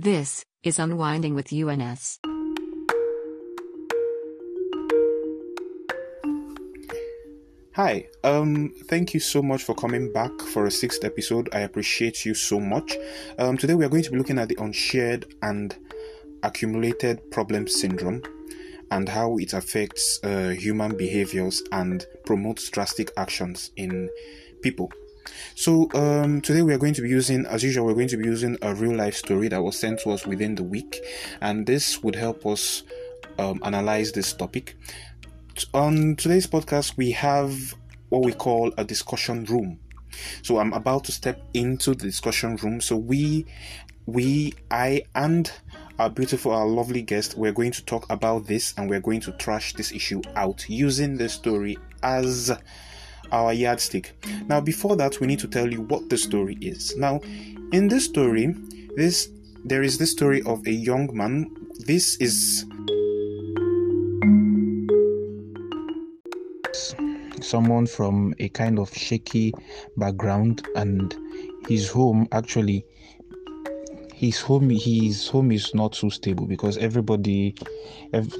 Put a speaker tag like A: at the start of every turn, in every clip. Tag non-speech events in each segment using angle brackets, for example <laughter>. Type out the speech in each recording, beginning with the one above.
A: This is Unwinding with UNS.
B: Hi, um, thank you so much for coming back for a sixth episode. I appreciate you so much. Um, today we are going to be looking at the unshared and accumulated problem syndrome and how it affects uh, human behaviors and promotes drastic actions in people. So um, today we are going to be using, as usual, we're going to be using a real life story that was sent to us within the week, and this would help us um, analyze this topic. On today's podcast, we have what we call a discussion room. So I'm about to step into the discussion room. So we, we, I, and our beautiful, our lovely guest, we're going to talk about this and we're going to trash this issue out using the story as our yardstick. Now, before that, we need to tell you what the story is. Now, in this story, this there is this story of a young man. This is
C: someone from a kind of shaky background and his home actually his home his home is not so stable because everybody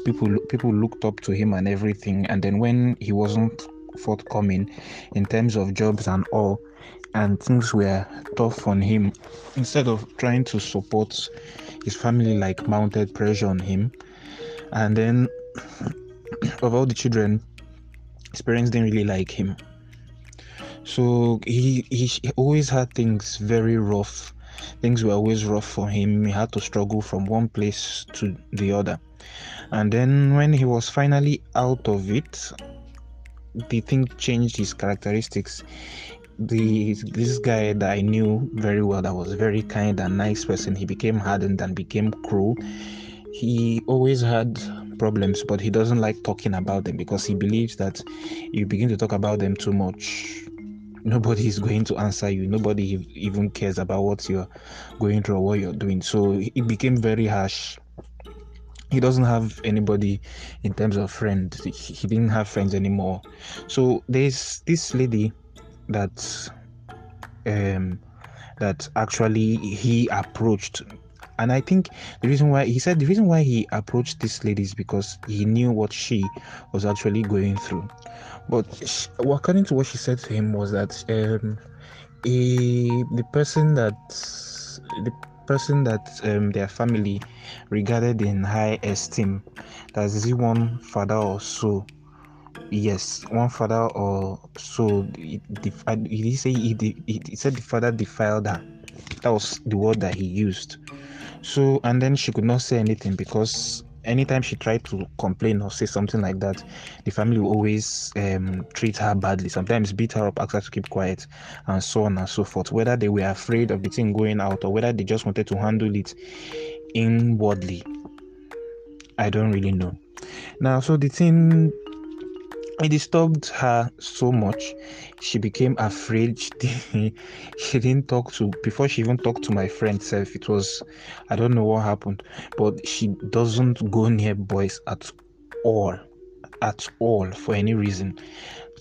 C: people people looked up to him and everything and then when he wasn't forthcoming in terms of jobs and all and things were tough on him. Instead of trying to support his family like mounted pressure on him. And then <clears throat> of all the children his parents didn't really like him. So he, he always had things very rough. Things were always rough for him. He had to struggle from one place to the other. And then when he was finally out of it the thing changed his characteristics. The this guy that I knew very well that was very kind and nice person he became hardened and became cruel. He always had problems but he doesn't like talking about them because he believes that you begin to talk about them too much nobody is going to answer you nobody even cares about what you're going through or what you're doing. So it became very harsh he doesn't have anybody in terms of friends he didn't have friends anymore. So there's this lady that um that actually he approached. And i think the reason why he said the reason why he approached this lady is because he knew what she was actually going through. But she, according to what she said to him was that um he, the person that the person that um, their family regarded in high esteem. That is one father or so yes one father or so he, he say he, he, he said the father defiled her. That was the word that he used. So and then she could not say anything because anytime she tried to complain or say something like that, the family will always um, treat her badly. Sometimes beat her up, ask her to keep quiet, and so on and so forth. Whether they were afraid of the thing going out or whether they just wanted to handle it inwardly, I don't really know. Now, so the thing it disturbed her so much she became afraid. She, <laughs> she didn't talk to before she even talked to my friend self it was i don't know what happened but she doesn't go near boys at all at all for any reason.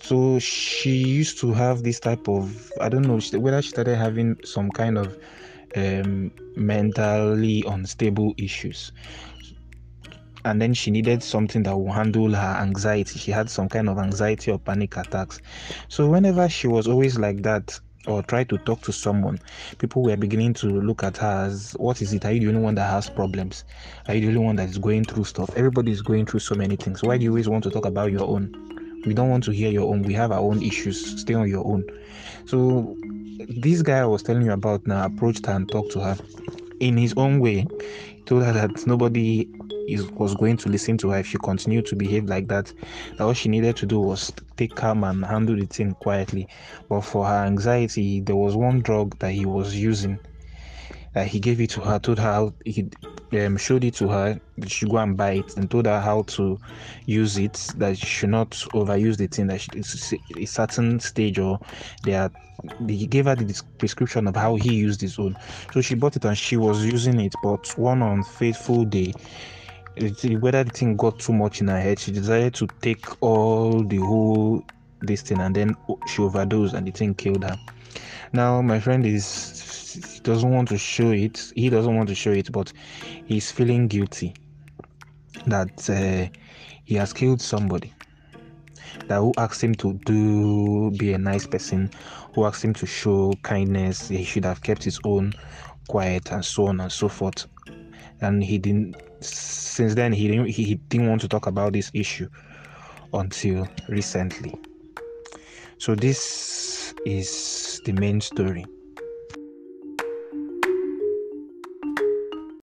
C: So she used to have this type of i don't know whether she started having some kind of um, mentally unstable issues and then she needed something that will handle her anxiety. She had some kind of anxiety or panic attacks. So whenever she was always like that, or try to talk to someone, people were beginning to look at her as what is it? Are you the only one that has problems? Are you the only one that is going through stuff? Everybody is going through so many things. Why do you always want to talk about your own? We don't want to hear your own. We have our own issues. Stay on your own. So this guy I was telling you about now approached her and talked to her in his own way. Told her that nobody is, was going to listen to her if she continued to behave like that. That all she needed to do was take calm and handle the thing quietly. But for her anxiety, there was one drug that he was using. That he gave it to her, told her how he um, showed it to her. She go and buy it, and told her how to use it. That she should not overuse the thing. That she, it's a certain stage, or they are. He gave her the prescription of how he used his own. So she bought it and she was using it. But one unfaithful day, whether the thing got too much in her head, she decided to take all the whole this thing and then she overdosed and the thing killed her. Now, my friend is doesn't want to show it. He doesn't want to show it, but he's feeling guilty that uh, he has killed somebody. That who asked him to do be a nice person, who asked him to show kindness. He should have kept his own quiet and so on and so forth. And he didn't. Since then, he didn't. He didn't want to talk about this issue until recently. So this is the main story.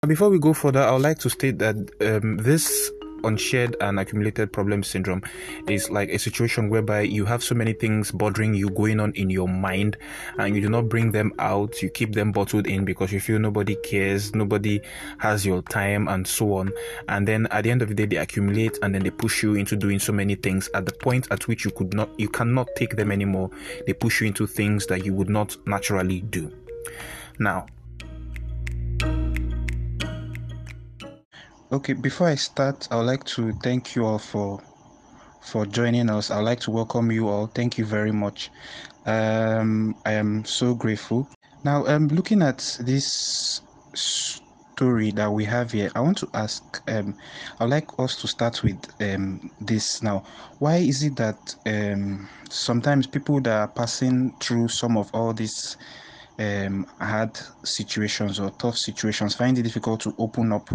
B: Before we go further, I would like to state that um, this unshared and accumulated problem syndrome is like a situation whereby you have so many things bothering you going on in your mind and you do not bring them out you keep them bottled in because you feel nobody cares nobody has your time and so on. And then at the end of the day they accumulate and then they push you into doing so many things at the point at which you could not you cannot take them anymore. They push you into things that you would not naturally do. Now
C: Okay, before I start, I would like to thank you all for for joining us. I'd like to welcome you all. Thank you very much. Um, I am so grateful. Now, um, looking at this story that we have here, I want to ask. Um, I'd like us to start with um, this now. Why is it that um, sometimes people that are passing through some of all these um, hard situations or tough situations find it difficult to open up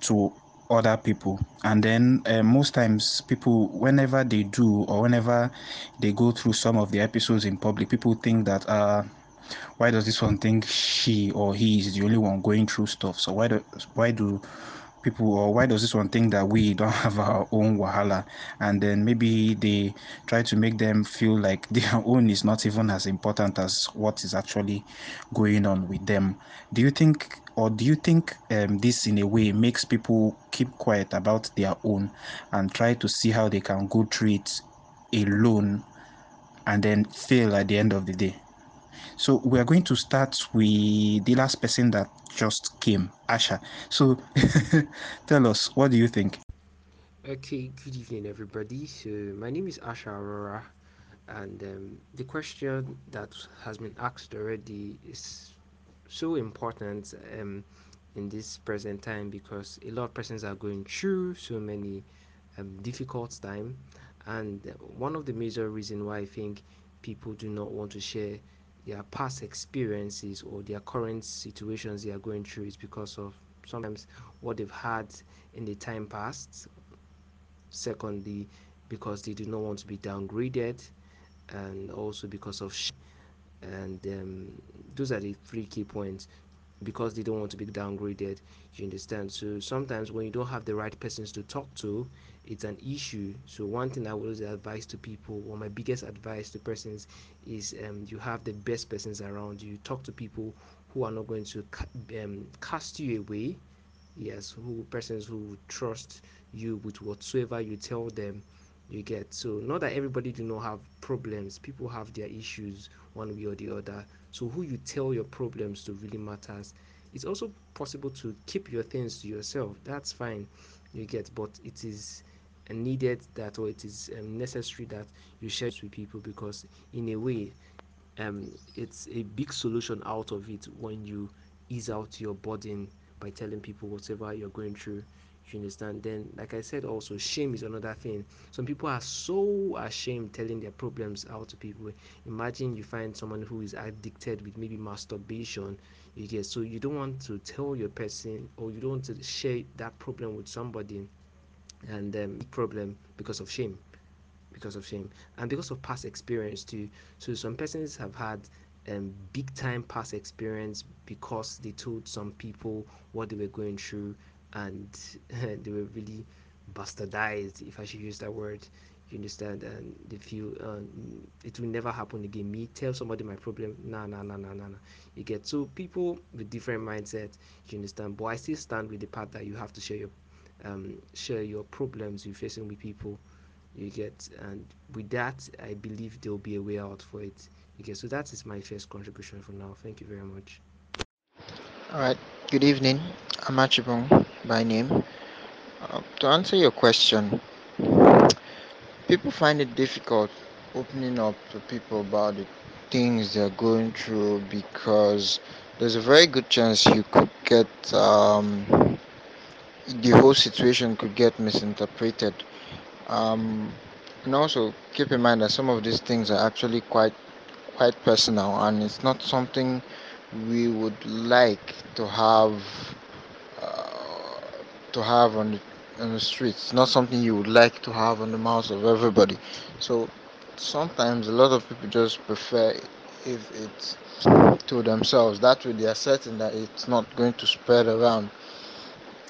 C: to other people. And then uh, most times people whenever they do or whenever they go through some of the episodes in public people think that uh why does this one think she or he is the only one going through stuff? So why do why do people or why does this one think that we don't <laughs> have our own wahala? And then maybe they try to make them feel like <laughs> their own is not even as important as what is actually going on with them. Do you think or do you think um, this in a way makes people keep quiet about their own and try to see how they can go through it alone and then fail at the end of the day so we are going to start with the last person that just came, Asha. So <laughs> tell us, what do you think?
D: Okay, good evening, everybody. So my name is Asha Aurora, and um, the question that has been asked already is so important um, in this present time because a lot of persons are going through so many um, difficult time, and one of the major reason why I think people do not want to share their past experiences or their current situations they are going through is because of sometimes what they've had in the time past. Secondly, because they do not want to be downgraded, and also because of sh- and um, those are the three key points because they don't want to be downgraded you understand so sometimes when you don't have the right persons to talk to it's an issue. So one thing i would advise to people or my biggest advice to persons is um, you have the best persons around you. Talk to people who are not going to um, cast you away. Yes who persons who trust you with whatsoever you tell them you get. So not that everybody do not have problems. People have their issues one way or the other. So who you tell your problems to really matters. It's also possible to keep your things to yourself. That's fine. You get but it is needed that or it is um, necessary that you share with people because in a way um, it's a big solution out of it when you ease out your burden by telling people whatever you're going through you understand? Then like i said also shame is another thing. Some people are so ashamed telling their problems out to people. Imagine you find someone who is addicted with maybe masturbation you get so you don't want to tell your person or you don't want to share that problem with somebody and um, problem because of shame because of shame and because of past experience too. So some persons have had um, big time past experience because they told some people what they were going through and <laughs> they were really bastardized if i should use that word you understand and they feel uh, it will never happen again. Me tell somebody my problem nah nah nah nah nah nah. You get so people with different mindset you understand but i still stand with the part that you have to share your um, share your problems you're facing with people you get and with that i believe there will be a way out for it. Okay so that is my first contribution for now. Thank you very much.
E: All right. Good evening. I'm Archibong by name. Uh, to answer your question people find it difficult opening up to people about the things they're going through because there's a very good chance you could get um, the whole situation could get misinterpreted. Um, and also keep in mind that some of these things are actually quite quite personal and it's not something we would like to have uh, to have on the on the streets. It's not something you would like to have on the mouths of everybody. So sometimes a lot of people just prefer if it's to themselves. That way they are certain that it's not going to spread around.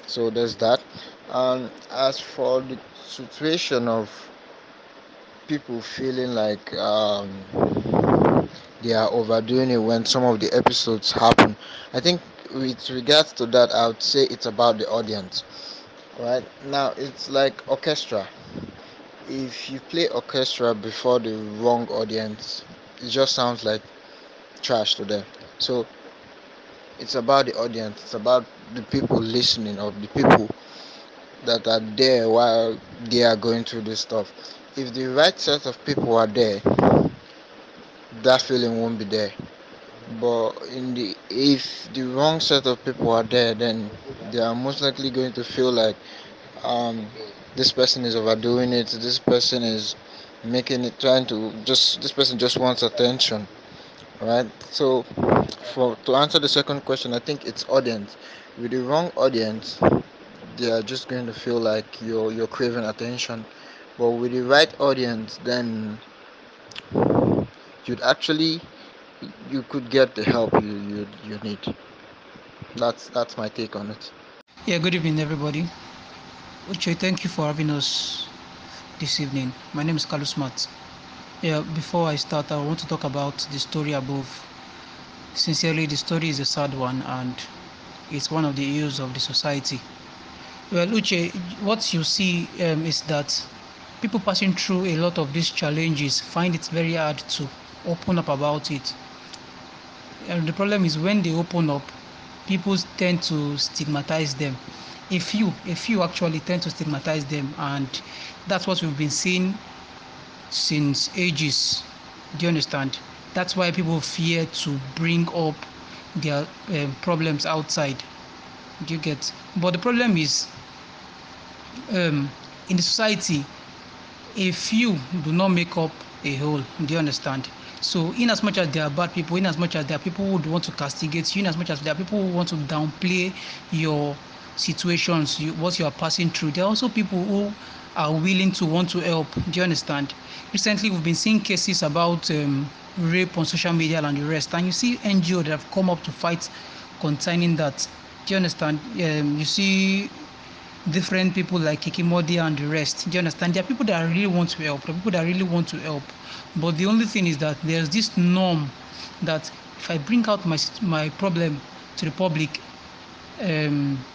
E: So there's that. And as for the situation of people feeling like um, they are overdoing it when some of the episodes happen, I think with regards to that, I would say it's about the audience. Right now, it's like orchestra. If you play orchestra before the wrong audience, it just sounds like trash to them. So it's about the audience. It's about the people listening or the people that are there while they are going through this stuff. If the right set of people are there, that feeling won't be there. But in the if the wrong set of people are there, then they are most likely going to feel like um, this person is overdoing it. This person is making it trying to just this person just wants attention, right? So for to answer the second question, I think it's audience. With the wrong audience, they are just going to feel like you're you're craving attention. But with the right audience, then you'd actually you could get the help you you, you need. That's that's my take on it.
F: Yeah, good evening, everybody. Uche, thank you for having us this evening. My name is Carlos Matt. Yeah, before I start, I want to talk about the story above. Sincerely, the story is a sad one and it's one of the ills of the society. Well, Uche, what you see um, is that people passing through a lot of these challenges find it very hard to open up about it. And the problem is when they open up, people tend to stigmatize them. A few, a few actually tend to stigmatize them, and that's what we've been seeing since ages. Do you understand? That's why people fear to bring up their um, problems outside. Do you get? But the problem is, um, in the society, a few do not make up a whole. Do you understand? So, in as much as there are bad people, in as much as there are people who want to castigate you, in as much as there are people who want to downplay your situations, you, what you are passing through, there are also people who are willing to want to help. Do you understand? Recently, we've been seeing cases about um, rape on social media and the rest, and you see NGOs that have come up to fight concerning that. Do you understand? Um, you see different people like Kiki Mordi and the rest. Do you understand? There are people that really want to help, there are people that really want to help. But the only thing is that there's this norm that if I bring out my my problem to the public, um,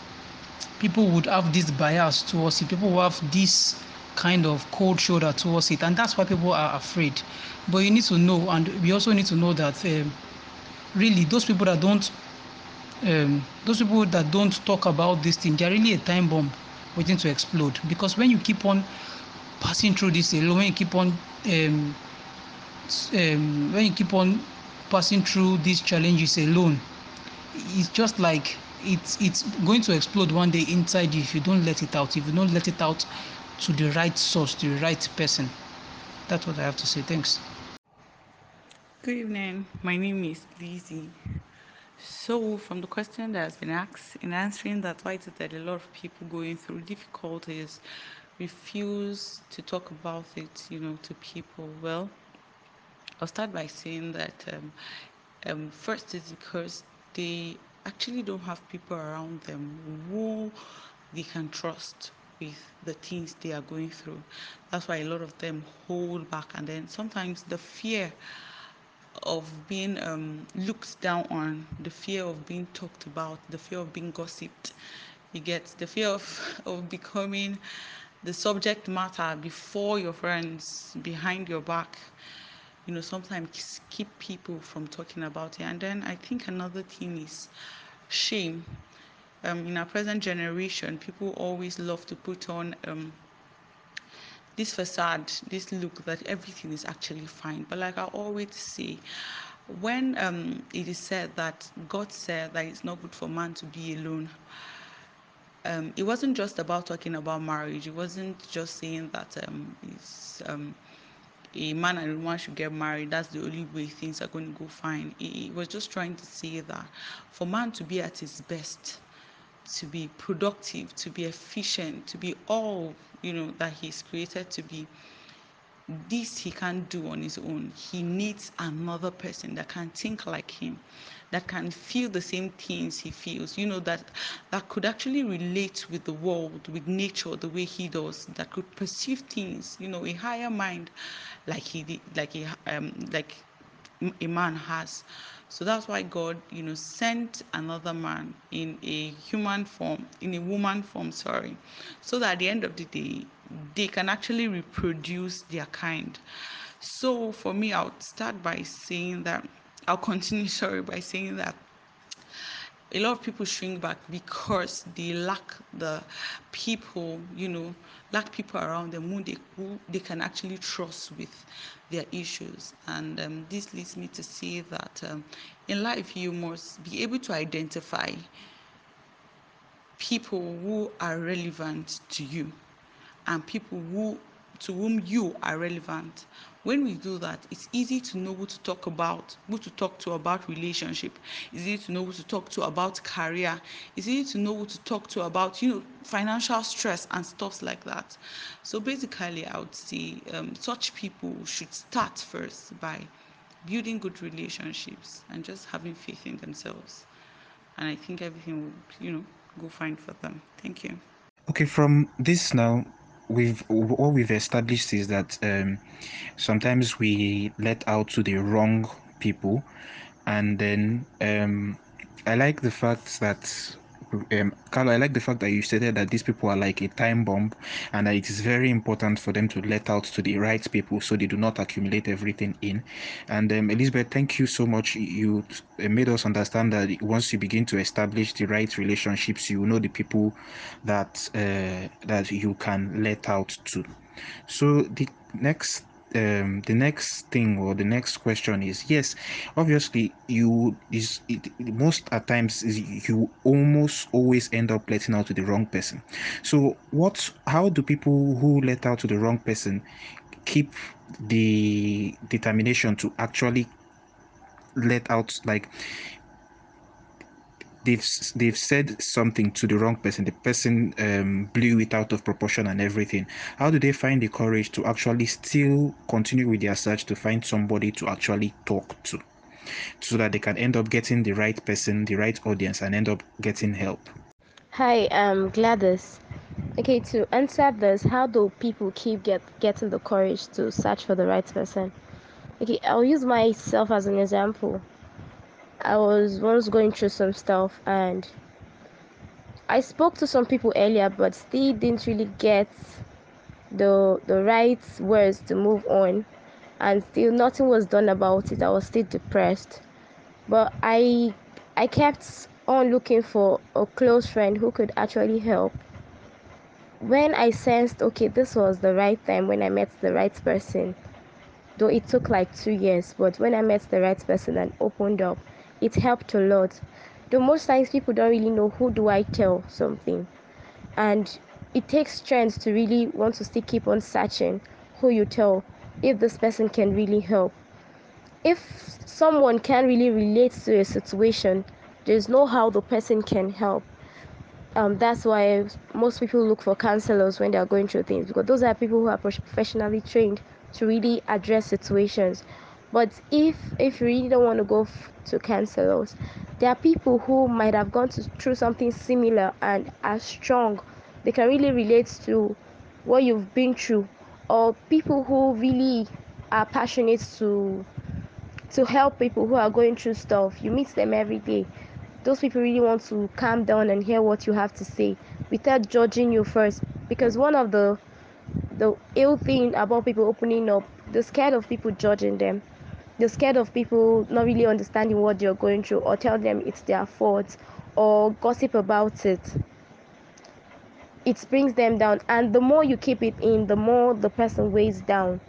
F: people would have this bias towards it. People have this kind of cold shoulder towards it, and that's why people are afraid. But you need to know, and we also need to know that um, really those people that don't um, those people that don't talk about this thing, they're really a time bomb waiting to explode. Because when you keep on passing through this alone, when you keep on um, um, when you keep on passing through these challenges alone, it's just like it's it's going to explode one day inside you if you don't let it out. If you don't let it out to the right source, to the right person. That's what I have to say. Thanks.
G: Good evening. My name is Lizzie. So, from the question that has been asked, in answering that, why is it that a lot of people going through difficulties refuse to talk about it, you know, to people? Well, I'll start by saying that um, um, first is because they actually don't have people around them who they can trust with the things they are going through. That's why a lot of them hold back, and then sometimes the fear of being um, looked down on, the fear of being talked about, the fear of being gossiped. You get the fear of, <laughs> of becoming the subject matter before your friends, behind your back. You know, sometimes keep people from talking about it. And then I think another thing is shame. Um, in our present generation, people always love to put on um, this facade, this look that everything is actually fine. But like I always say, when um, it is said that God said that it's not good for man to be alone, um, it wasn't just about talking about marriage. It wasn't just saying that um, it's, um, a man and a woman should get married. That's the only way things are going to go fine. He was just trying to say that for man to be at his best, to be productive, to be efficient, to be all you know that he's created to be, this he can't do on his own. He needs another person that can think like him, that can feel the same things he feels. You know that that could actually relate with the world, with nature, the way he does. That could perceive things. You know, a higher mind, like he did, like a um, like a man has. So that's why God, you know, sent another man in a human form, in a woman form, sorry, so that at the end of the day, they can actually reproduce their kind. So for me, I would start by saying that, I'll continue, <laughs> sorry, by saying that a lot of people shrink back because they lack the people, you know, lack people around them who they, who they can actually trust with their issues. And um, this leads me to say that um, in life, you must be able to identify people who are relevant to you and people who to whom you are relevant. When we do that, it's easy to know who to talk about, who to talk to about relationship. It's easy to know who to talk to about career. It's easy to know who to talk to about, you know, financial stress and stuff like that. So basically, I would say um, such people should start first by building good relationships and just having faith in themselves. And I think everything will, you know, go fine for them. Thank you.
C: Okay, from this now, we've what we've established is that um, sometimes we let out to the wrong people, and then um, I like the fact that um, Carlo, I like the fact that you stated that these people are like a time bomb and that it is very important for them to let out to the right people so they do not accumulate everything in. And um, Elizabeth, thank you so much. You made us understand that once you begin to establish the right relationships, you know the people that uh, that you can let out to. So the next um, the next thing or the next question is yes obviously you is it, most at times is you almost always end up letting out to the wrong person. So what how do people who let out to the wrong person keep the determination to actually let out like they've they've said something to the wrong person. The person um, blew it out of proportion and everything. How do they find the courage to actually still continue with their search to find somebody to actually talk to? So that they can end up getting the right person the right audience and end up getting help.
H: Hi i'm gladys. Okay to answer this how do people keep get getting the courage to search for the right person? Okay i'll use myself as an example I was once going through some stuff and I spoke to some people earlier but still didn't really get the the right words to move on and still nothing was done about it. I was still depressed. But I I kept on looking for a close friend who could actually help. When I sensed okay this was the right time when I met the right person, though it took like two years, but when I met the right person and opened up, it helped a lot. the most times people don't really know who do I tell something, and it takes strength to really want to still keep on searching who you tell if this person can really help. If someone can really relate to a situation, there's no how the person can help. Um, that's why most people look for counselors when they are going through things because those are people who are professionally trained to really address situations but if if you really don't want to go f- to counselors there are people who might have gone to, through something similar and are strong. They can really relate to what you've been through or people who really are passionate to to help people who are going through stuff. You meet them every day. Those people really want to calm down and hear what you have to say without judging you first. Because one of the the ill thing about people opening up they're scared of people judging them they're scared of people not really understanding what you're going through or tell them it's their fault or gossip about it. It brings them down and the more you keep it in the more the person weighs down.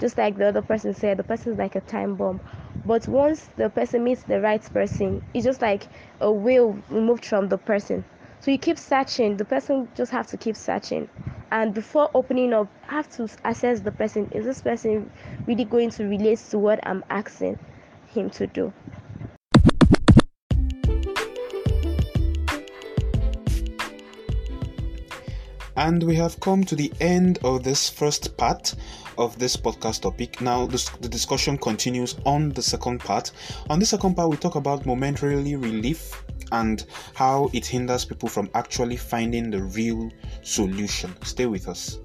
H: Just like the other person said the person is like a time bomb. But once the person meets the right person it's just like a wheel removed from the person. So you keep searching. The person just have to keep searching and before opening up I have to assess the person is this person really going to relate to what i'm asking him to do
C: And we have come to the end of this first part of this podcast topic. Now, this, the discussion continues on the second part. On the second part, we talk about momentarily relief and how it hinders people from actually finding the real solution. Stay with us.